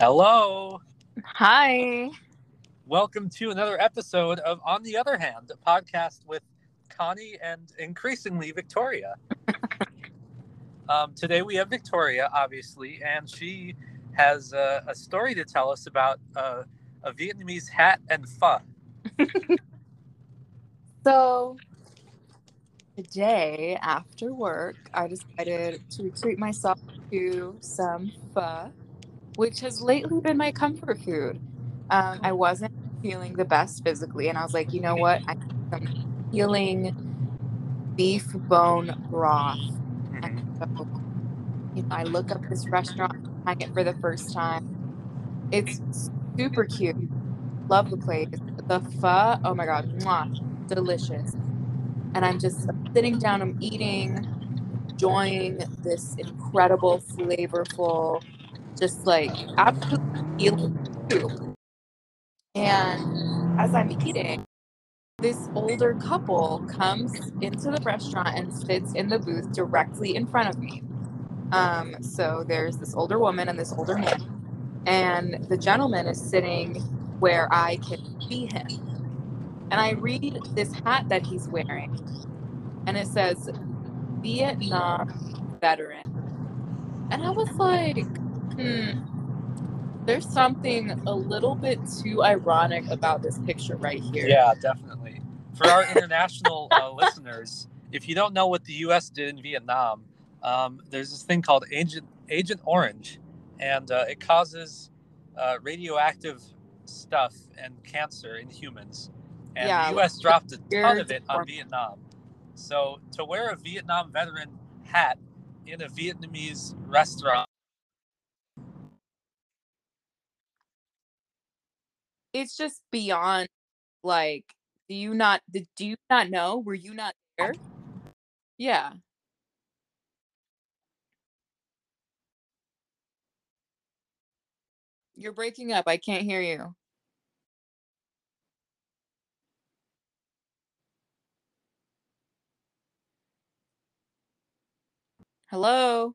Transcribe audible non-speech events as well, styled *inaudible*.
Hello. Hi. Welcome to another episode of On the Other Hand, a podcast with Connie and increasingly Victoria. *laughs* um, today we have Victoria, obviously, and she has a, a story to tell us about uh, a Vietnamese hat and pho. *laughs* So, today after work, I decided to treat myself to some pho, which has lately been my comfort food. Um, I wasn't feeling the best physically, and I was like, you know what? I need some healing beef bone broth. And so, you know, I look up this restaurant, trying it for the first time. It's super cute. Love the place. The pho, oh my god, mwah, delicious. And I'm just sitting down, I'm eating, enjoying this incredible, flavorful, just like absolutely. And as I'm eating, this older couple comes into the restaurant and sits in the booth directly in front of me. Um, so there's this older woman and this older man, and the gentleman is sitting where I can see him. And I read this hat that he's wearing, and it says Vietnam veteran. And I was like, hmm, there's something a little bit too ironic about this picture right here. Yeah, definitely. For our international uh, *laughs* listeners, if you don't know what the U.S. did in Vietnam, um, there's this thing called Agent Agent Orange, and uh, it causes uh, radioactive stuff and cancer in humans. And Yeah, the U.S. dropped a ton of it on Vietnam. So to wear a Vietnam veteran hat in a Vietnamese restaurant, It's just beyond like, do you not do you not know? Were you not there? Yeah. You're breaking up. I can't hear you. Hello?